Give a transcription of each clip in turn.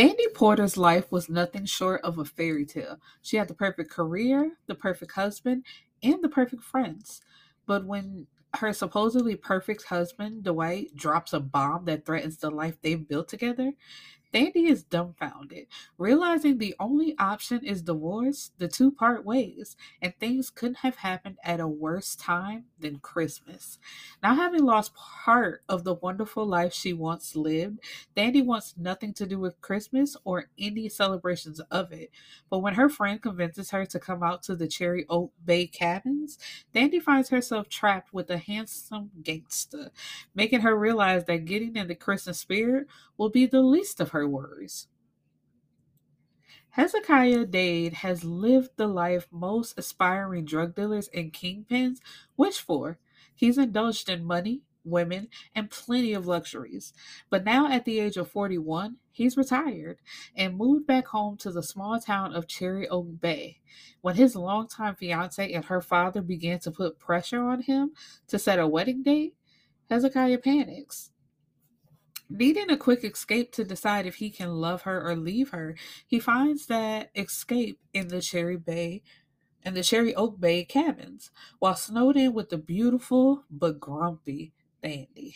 Thandie Porter's life was nothing short of a fairy tale. She had the perfect career, the perfect husband, and the perfect friends. But when her supposedly perfect husband, Dwight, drops a bomb that threatens the life they've built together, Thandie is dumbfounded, realizing the only option is divorce. The two part ways, and things couldn't have happened at a worse time than Christmas. Now, having lost part of the wonderful life she once lived, Thandie wants nothing to do with Christmas or any celebrations of it. But when her friend convinces her to come out to the Cherry Oak Bay cabins, Thandie finds herself trapped with a handsome gangster, making her realize that getting in the Christmas spirit will be the least of her worries. Hezekiah Dade has lived the life most aspiring drug dealers and kingpins wish for. He's indulged in money, women, and plenty of luxuries. But now, at the age of 41, he's retired and moved back home to the small town of Cherry Oak Bay. When his longtime fiancee and her father began to put pressure on him to set a wedding date, Hezekiah panics. Needing a quick escape to decide if he can love her or leave her, he finds that escape in the Cherry Bay and the Cherry Oak Bay cabins, while snowed in with the beautiful but grumpy Thandie.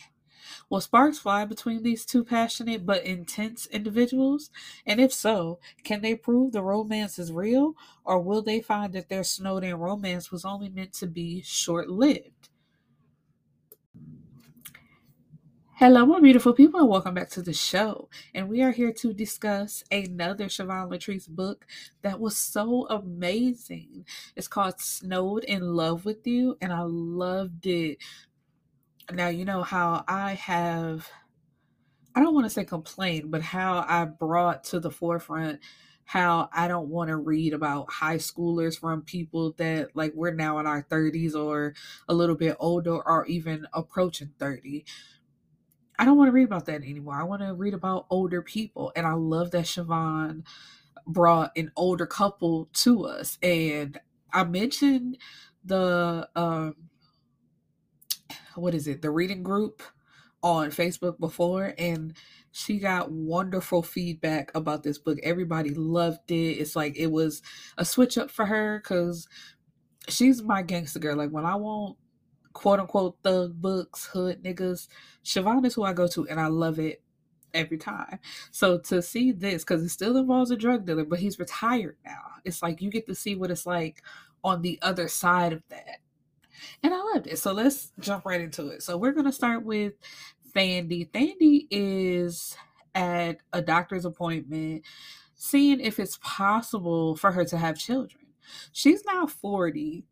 Will sparks fly between these two passionate but intense individuals? And if so, can they prove the romance is real, or will they find that their snowed in romance was only meant to be short lived? Hello, my beautiful people, and welcome back to the show. And we are here to discuss another Shvonne Latrice book that was so amazing. It's called Snowed in Love with You, and I loved it. Now, you know how I have, I don't want to say complain, but how I brought to the forefront how I don't want to read about high schoolers from people that like we're now in our 30s or a little bit older or even approaching 30 I don't want to read about that anymore. I want to read about older people. And I love that Shvonne brought an older couple to us. And I mentioned the um what is it, the reading group on Facebook before and she got wonderful feedback about this book. Everybody loved it. It's like it was a switch up for her because she's my gangster girl. Like when I want quote unquote thug books, hood niggas. Shvonne is who I go to, and I love it every time. So to see this, because it still involves a drug dealer, but he's retired now. It's like you get to see what it's like on the other side of that. And I loved it. So let's jump right into it. So we're gonna start with Thandie. Thandie is at a doctor's appointment, seeing if it's possible for her to have children. She's now 40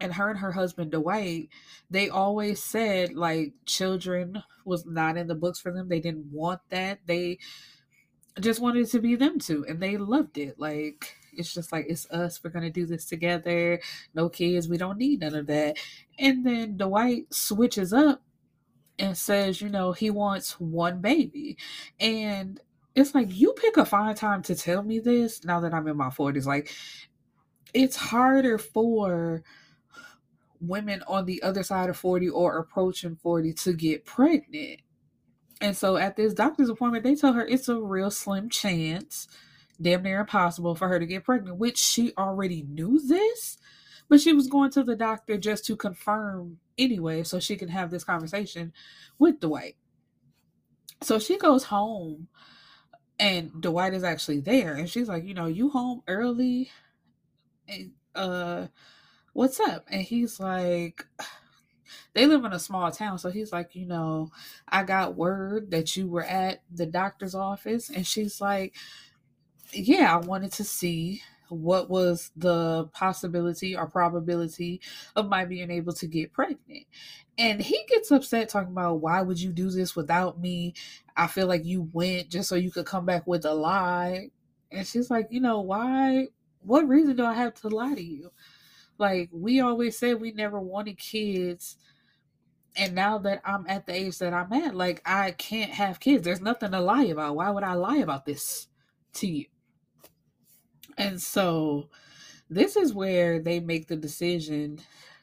and her and her husband Dwight, they always said like children was not in the books for them. They didn't want that. They just wanted to be them two, and they loved it. Like it's just like it's us. We're gonna do this together. No kids. We don't need none of that. And then Dwight switches up and says, you know, he wants one baby, and it's like you pick a fine time to tell me this. Now that I'm in my forties, like it's harder for women on the other side of 40 or approaching 40 to get pregnant. And so at this doctor's appointment, they tell her it's a real slim chance, damn near impossible for her to get pregnant, which she already knew this, but she was going to the doctor just to confirm anyway so she can have this conversation with Dwight. So she goes home and Dwight is actually there and she's like, you know, you home early and uh what's up? And he's like, they live in a small town. So he's like, you know, I got word that you were at the doctor's office. And she's like, yeah, I wanted to see what was the possibility or probability of my being able to get pregnant. And he gets upset talking about why would you do this without me? I feel like you went just so you could come back with a lie. And she's like, you know, why? What reason do I have to lie to you? Like we always said we never wanted kids. And now that I'm at the age that I'm at, like I can't have kids. There's nothing to lie about. Why would I lie about this to you? And so this is where they make the decision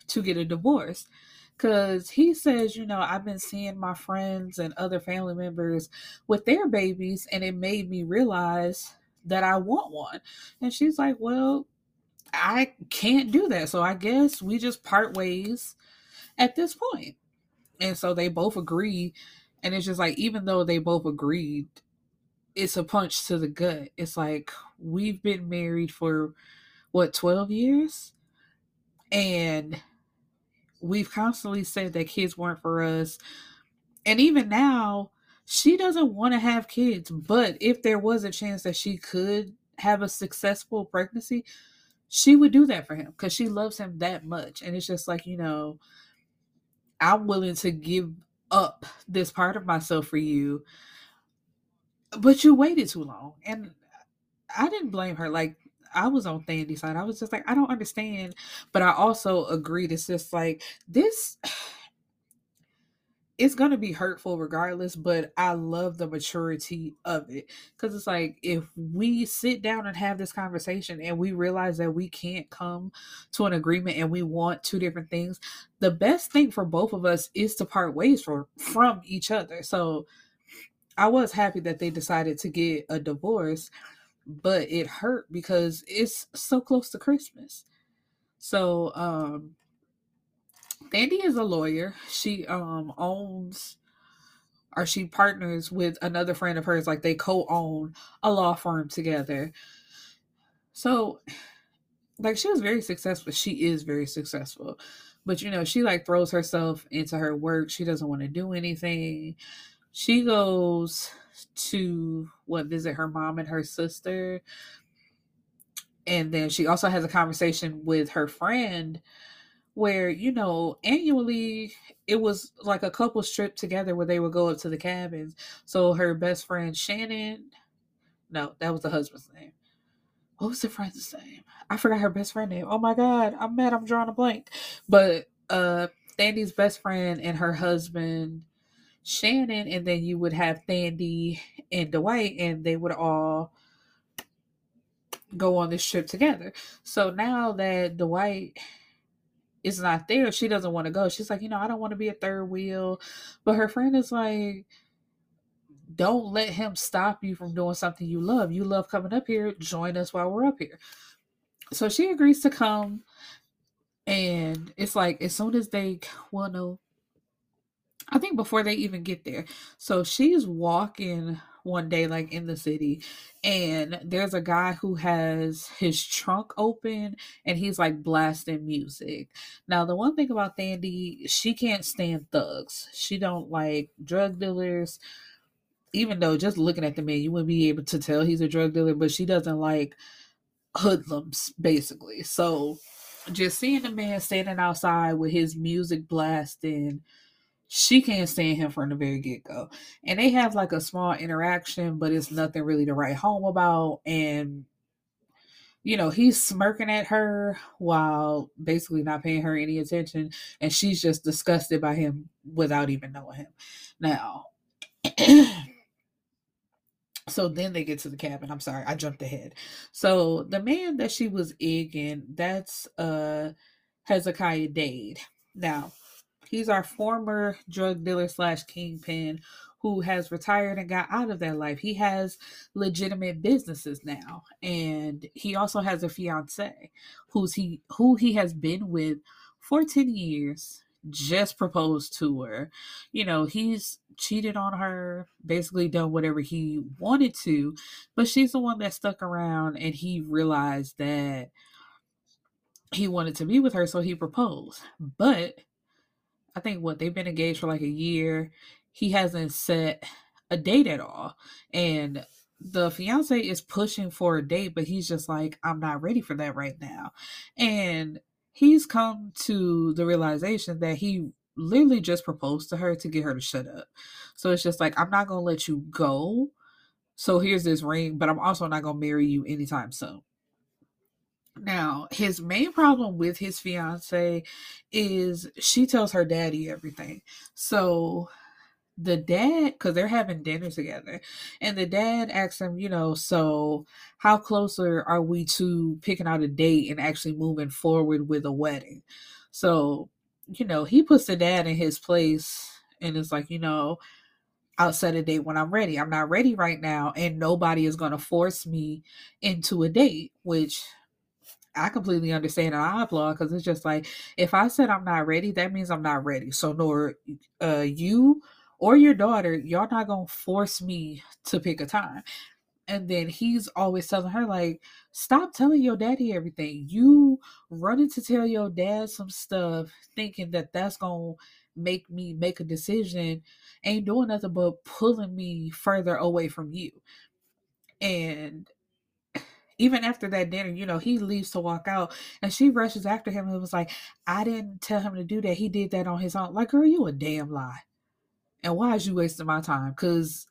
to get a divorce. Because he says, you know, I've been seeing my friends and other family members with their babies, and it made me realize that I want one. And she's like, well, I can't do that. So I guess we just part ways at this point. And so they both agree. And it's just like, even though they both agreed, it's a punch to the gut. It's like, we've been married for what, 12 years? And we've constantly said that kids weren't for us. And even now, she doesn't want to have kids. But if there was a chance that she could have a successful pregnancy, she would do that for him because she loves him that much. And it's just like, you know, I'm willing to give up this part of myself for you, but you waited too long. And I didn't blame her. Like, I was on Thandie's side. I was just like, I don't understand. But I also agreed. It's just like, this it's going to be hurtful regardless, but I love the maturity of it. Because it's like, if we sit down and have this conversation and we realize that we can't come to an agreement and we want two different things, the best thing for both of us is to part ways for, from each other. So I was happy that they decided to get a divorce, but it hurt because it's so close to Christmas. So, um, Thandie is a lawyer. She um owns or she partners with another friend of hers, like they co-own a law firm together. So like she was very successful. She is very successful. But you know, she like throws herself into her work. She doesn't want to do anything. She goes to what visit her mom and her sister. And then she also has a conversation with her friend where you know annually it was like a couple trip together where they would go up to the cabins. So her best friend shannon no that was the husband's name. What was the friend's name? I forgot her best friend name. Oh my god i'm mad i'm drawing a blank. But uh thandie's best friend and her husband shannon and then you would have thandie and dwight and they would all go on this trip together. So now that dwight is not there, she doesn't want to go. She's like, you know, I don't want to be a third wheel. But her friend is like, don't let him stop you from doing something you love. You love coming up here. Join us while we're up here. So she agrees to come. And it's like, as soon as they, well, no, I think before they even get there. So she's walking one day, like in the city, and there's a guy who has his trunk open and he's like blasting music. Now, the one thing about Thandie, she can't stand thugs. She don't like drug dealers. Even though just looking at the man, you wouldn't be able to tell he's a drug dealer, but she doesn't like hoodlums, basically. So just seeing the man standing outside with his music blasting she can't stand him from the very get go. And they have like a small interaction, but it's nothing really to write home about. And, you know, he's smirking at her while basically not paying her any attention. And she's just disgusted by him without even knowing him. Now, so then they get to the cabin. I'm sorry, I jumped ahead. So the man that she was egging, that's uh Hezekiah Dade. Now, He's our former drug dealer slash kingpin who has retired and got out of that life. He has legitimate businesses now, and he also has a fiance who's he who he has been with for ten years. Just proposed to her. You know, he's cheated on her, basically done whatever he wanted to, but she's the one that stuck around and he realized that he wanted to be with her, so he proposed. But I think what they've been engaged for like a year. He hasn't set a date at all. And the fiance is pushing for a date, but he's just like, I'm not ready for that right now. And he's come to the realization that he literally just proposed to her to get her to shut up. So it's just like, I'm not going to let you go. So here's this ring, but I'm also not going to marry you anytime soon. Now, his main problem with his fiance is she tells her daddy everything. So the dad, because they're having dinner together, and the dad asks him, you know, so how closer are we to picking out a date and actually moving forward with a wedding? So you know, he puts the dad in his place and it's like, you know, I'll set a date when I'm ready. I'm not ready right now, and nobody is going to force me into a date, which I completely understand and I applaud because it's just like if I said I'm not ready, that means I'm not ready. So nor uh you or your daughter, y'all not gonna force me to pick a time. And then he's always telling her, like, stop telling your daddy everything. You running to tell your dad some stuff, thinking that that's gonna make me make a decision, ain't doing nothing but pulling me further away from you. And even after that dinner, you know, he leaves to walk out and she rushes after him and was like, I didn't tell him to do that. He did that on his own. Like, girl, you a damn lie. And why is you wasting my time? Because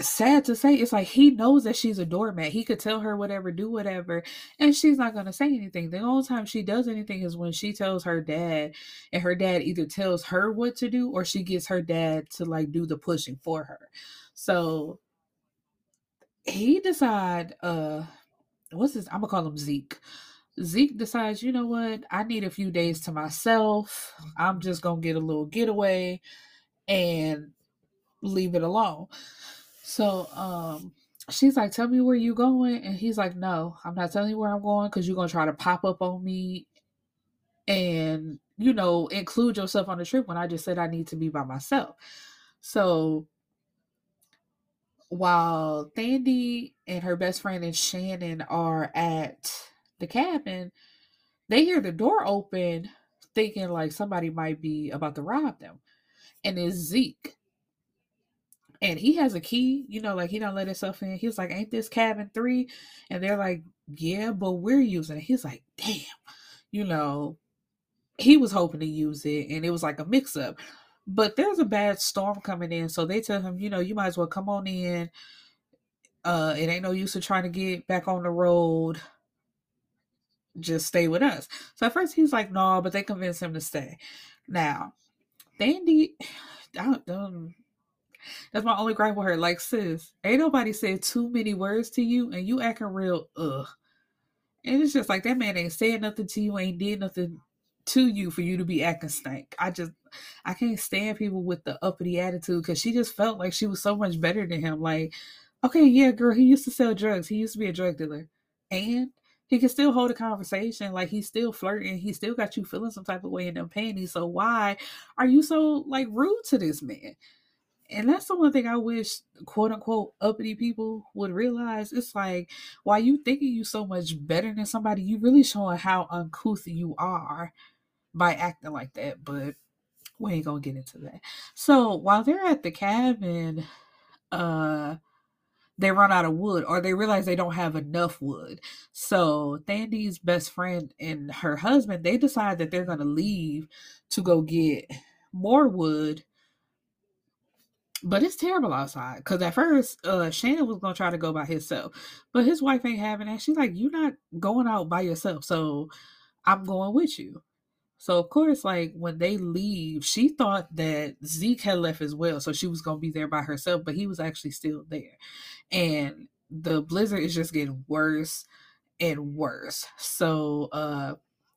sad to say, it's like he knows that she's a doormat. He could tell her whatever, do whatever, and she's not going to say anything. The only time she does anything is when she tells her dad, and her dad either tells her what to do or she gets her dad to like do the pushing for her. So he decide uh what's his i'm gonna call him zeke. Zeke decides you know what? I need a few days to myself. I'm just gonna get a little getaway and leave it alone. So um she's like tell me where you going and he's like no i'm not telling you where i'm going because you're gonna try to pop up on me and you know include yourself on the trip when i just said i need to be by myself. So while Thandie and her best friend and Shannon are at the cabin, they hear the door open, thinking like somebody might be about to rob them. And it's Zeke. And he has a key, you know, like he don't let himself in. He's like, Ain't this cabin three? And they're like, Yeah, but we're using it. He's like, Damn, you know, he was hoping to use it and it was like a mix up. But there's a bad storm coming in, so they tell him, you know, you might as well come on in. Uh, it ain't no use of trying to get back on the road. Just stay with us. So at first he's like, no, but they convince him to stay. Now, Thandie, I don't, that's my only gripe with her. Like, sis, ain't nobody said too many words to you, and you acting real ugh. And it's just like that man ain't saying nothing to you, ain't did nothing to you for you to be acting stank. I just I can't stand people with the uppity attitude because she just felt like she was so much better than him. Like, okay, yeah, girl, he used to sell drugs. He used to be a drug dealer. And he can still hold a conversation. Like he's still flirting. He still got you feeling some type of way in them panties. So why are you so like rude to this man? And that's the one thing I wish quote unquote uppity people would realize. It's like while you thinking you so much better than somebody, you really showing how uncouth you are by acting like that, but we ain't gonna get into that. So while they're at the cabin, uh they run out of wood or they realize they don't have enough wood. So Thandie's best friend and her husband, they decide that they're gonna leave to go get more wood. But it's terrible outside. Cause at first, uh Shannon was gonna try to go by himself. But his wife ain't having that. She's like, You're not going out by yourself, so I'm going with you. So of course, like when they leave, she thought that Zeke had left as well, so she was gonna be there by herself, but he was actually still there. And the blizzard is just getting worse and worse. So uh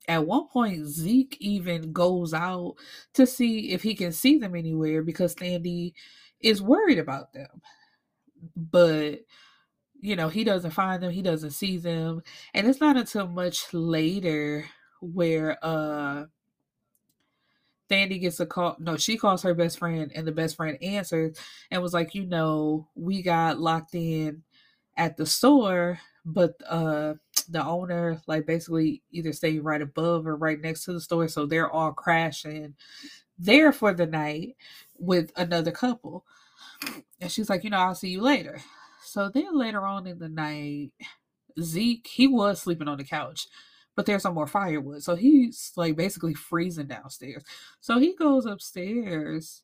at one point Zeke even goes out to see if he can see them anywhere because Thandie is worried about them. But you know, he doesn't find them, he doesn't see them. And it's not until much later where uh Thandie gets a call. No, she calls her best friend, and the best friend answers and was like, you know, we got locked in at the store, but uh the owner like basically either stayed right above or right next to the store, so they're all crashing there for the night with another couple. And she's like, you know, I'll see you later. So then later on in the night, Zeke, he was sleeping on the couch but there's some more firewood. So he's like basically freezing downstairs. So he goes upstairs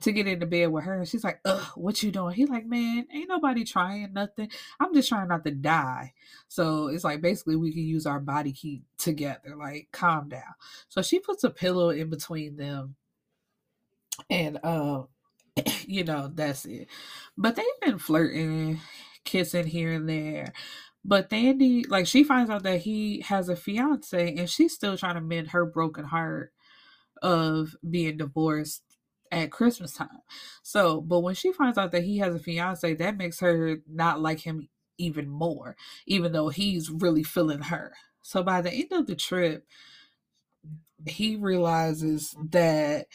to get into bed with her. And she's like, Ugh, what you doing? He's like, man, ain't nobody trying nothing. I'm just trying not to die. So it's like basically we can use our body heat together. Like, calm down. So she puts a pillow in between them. And uh, you know, that's it. But they've been flirting, kissing here and there. But Thandie, like she finds out that he has a fiance and she's still trying to mend her broken heart of being divorced at Christmas time. So, but when she finds out that he has a fiance, that makes her not like him even more, even though he's really feeling her. So by the end of the trip, he realizes that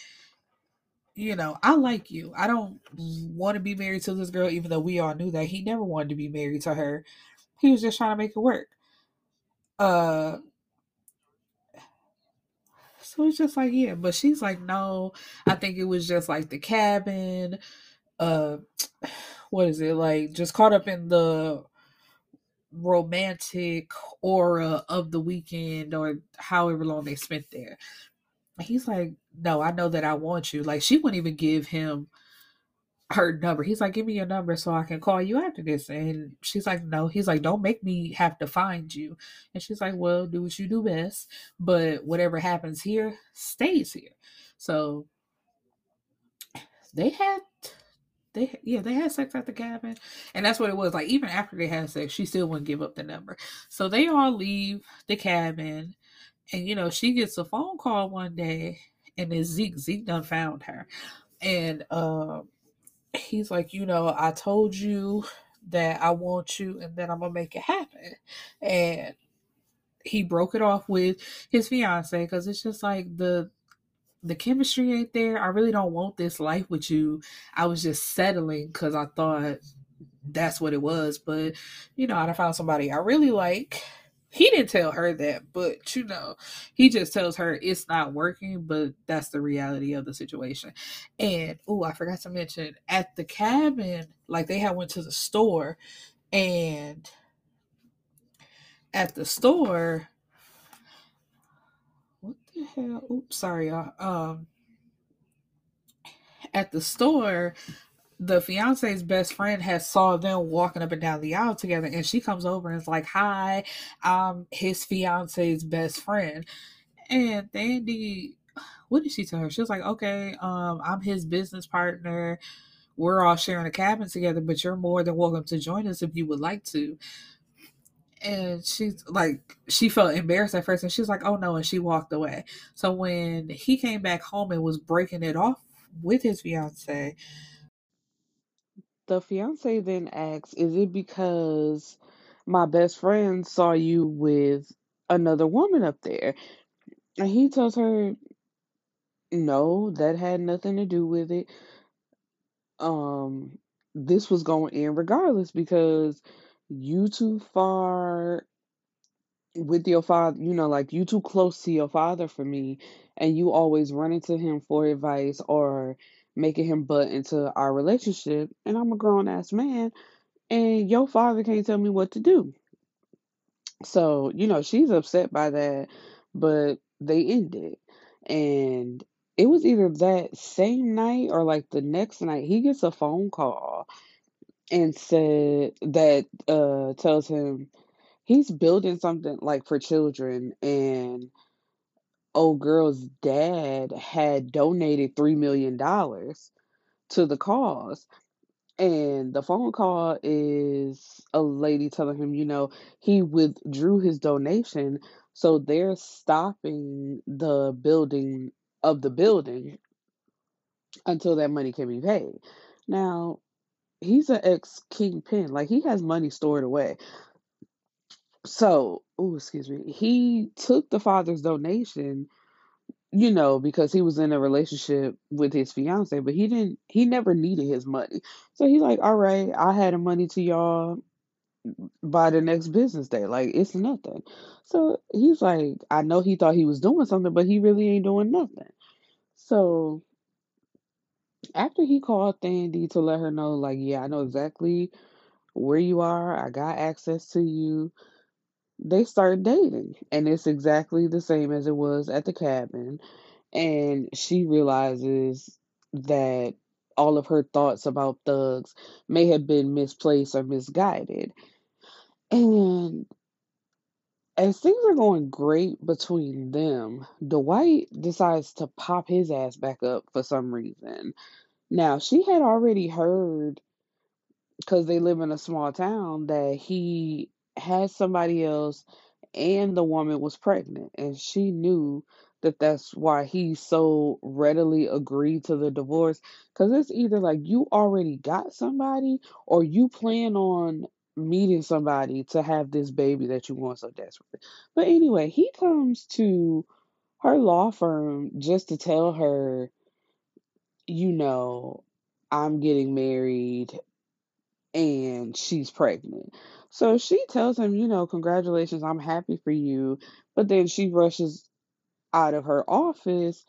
you know, I like you. I don't want to be married to this girl, even though we all knew that he never wanted to be married to her. He was just trying to make it work. Uh, so it's just like, yeah, but she's like, no, I think it was just like the cabin. Uh, what is it like? Just caught up in the romantic aura of the weekend or however long they spent there. He's like, no, I know that I want you. Like she wouldn't even give him her number. He's like, give me your number so I can call you after this. And she's like, no. He's like, don't make me have to find you. And she's like, well, do what you do best. But whatever happens here stays here. So they had they yeah they had sex at the cabin and that's what it was like even after they had sex she still wouldn't give up the number so they all leave the cabin and you know she gets a phone call one day and it's zeke zeke done found her and um he's like, you know, I told you that I want you and then I'm gonna make it happen. And he broke it off with his fiance because it's just like the the chemistry ain't there. I really don't want this life with you. I was just settling because I thought that's what it was. But you know, I found somebody I really like he didn't tell her that, but you know, he just tells her it's not working, but that's the reality of the situation. And oh, I forgot to mention at the cabin, like they had went to the store and at the store what the hell? Oops, sorry, y'all. Um at the store, the fiance's best friend has saw them walking up and down the aisle together and she comes over and is like hi i'm his fiance's best friend. And Thandie what did she tell her? She was like okay um i'm his business partner. We're all sharing a cabin together but you're more than welcome to join us if you would like to. And she's like she felt embarrassed at first and she's like oh no and she walked away. So when he came back home and was breaking it off with his fiance The fiance then asks, Is it because my best friend saw you with another woman up there? And he tells her, No, that had nothing to do with it. Um, this was going in regardless because you too far with your father, you know, like you too close to your father for me, and you always running to him for advice or making him butt into our relationship. And I'm a grown ass man, and your father can't tell me what to do. So, you know, she's upset by that, but they ended. And it was either that same night or like the next night, he gets a phone call and said that uh tells him he's building something like for children and old girl's dad had donated three million dollars to the cause and the phone call is a lady telling him you know he withdrew his donation so they're stopping the building of the building until that money can be paid. Now he's an ex kingpin like he has money stored away so oh excuse me he took the father's donation you know, because he was in a relationship with his fiance, but he didn't he never needed his money. So he like, all right, I had the money to y'all by the next business day. Like it's nothing. So he's like, I know he thought he was doing something, but he really ain't doing nothing. So after he called Thandie to let her know, like, yeah, I know exactly where you are. I got access to you. They start dating, and it's exactly the same as it was at the cabin. and she realizes that all of her thoughts about thugs may have been misplaced or misguided. And as things are going great between them, Dwight decides to pop his ass back up for some reason. Now, she had already heard, because they live in a small town, that he had somebody else and the woman was pregnant and she knew that that's why he so readily agreed to the divorce cuz it's either like you already got somebody or you plan on meeting somebody to have this baby that you want so desperately. But anyway, he comes to her law firm just to tell her, you know, I'm getting married and she's pregnant. So she tells him, you know, congratulations, I'm happy for you. But then she rushes out of her office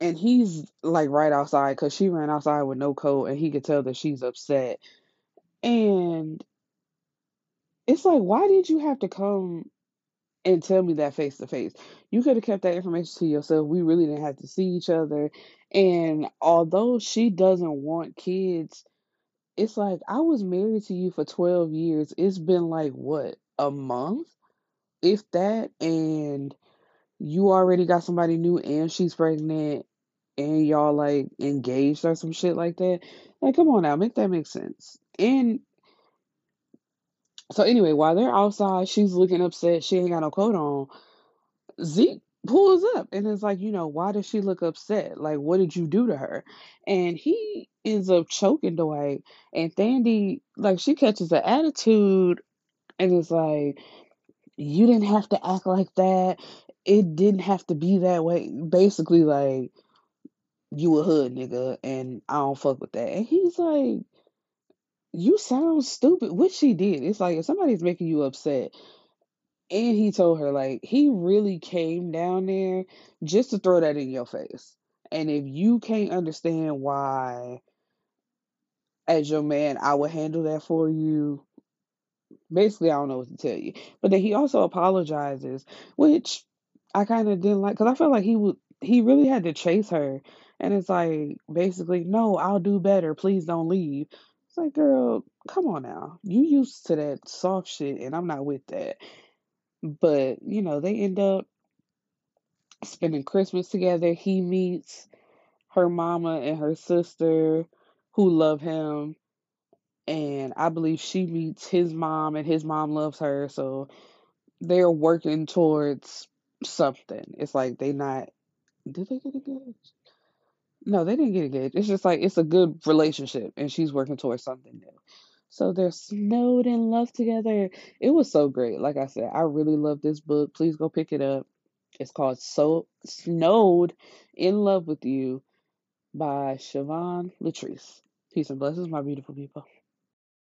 and he's like right outside because she ran outside with no coat and he could tell that she's upset. And it's like, why did you have to come and tell me that face to face? You could have kept that information to yourself. We really didn't have to see each other. And although she doesn't want kids, it's like I was married to you for 12 years. It's been like what, a month? If that, and you already got somebody new and she's pregnant and y'all like engaged or some shit like that. Like, come on now, make that make sense. And so anyway, while they're outside, she's looking upset. She ain't got no coat on. Zeke pulls up and is like, you know, why does she look upset? Like, what did you do to her? And he ends up choking Dwight. And Thandie, like, she catches an attitude and is like, you didn't have to act like that. It didn't have to be that way. Basically, like, you a hood nigga and I don't fuck with that. And he's like, you sound stupid. which she did. It's like if somebody's making you upset, and he told her, like, he really came down there just to throw that in your face. And if you can't understand why, as your man, I would handle that for you, basically, I don't know what to tell you. But then he also apologizes, which I kind of didn't like, because I felt like he would, he really had to chase her. And it's like, basically, no, I'll do better. Please don't leave. It's like, girl, come on now. You used to that soft shit, and I'm not with that. But, you know, they end up spending Christmas together. He meets her mama and her sister who love him. And I believe she meets his mom and his mom loves her. So they're working towards something. It's like they not did they get engaged? No, they didn't get engaged. It's just like it's a good relationship and she's working towards something new. So they're snowed in love together. It was so great. Like I said, I really love this book. Please go pick it up. It's called So Snowed in Love with You by Shvonne Latrice. Peace and blessings, my beautiful people.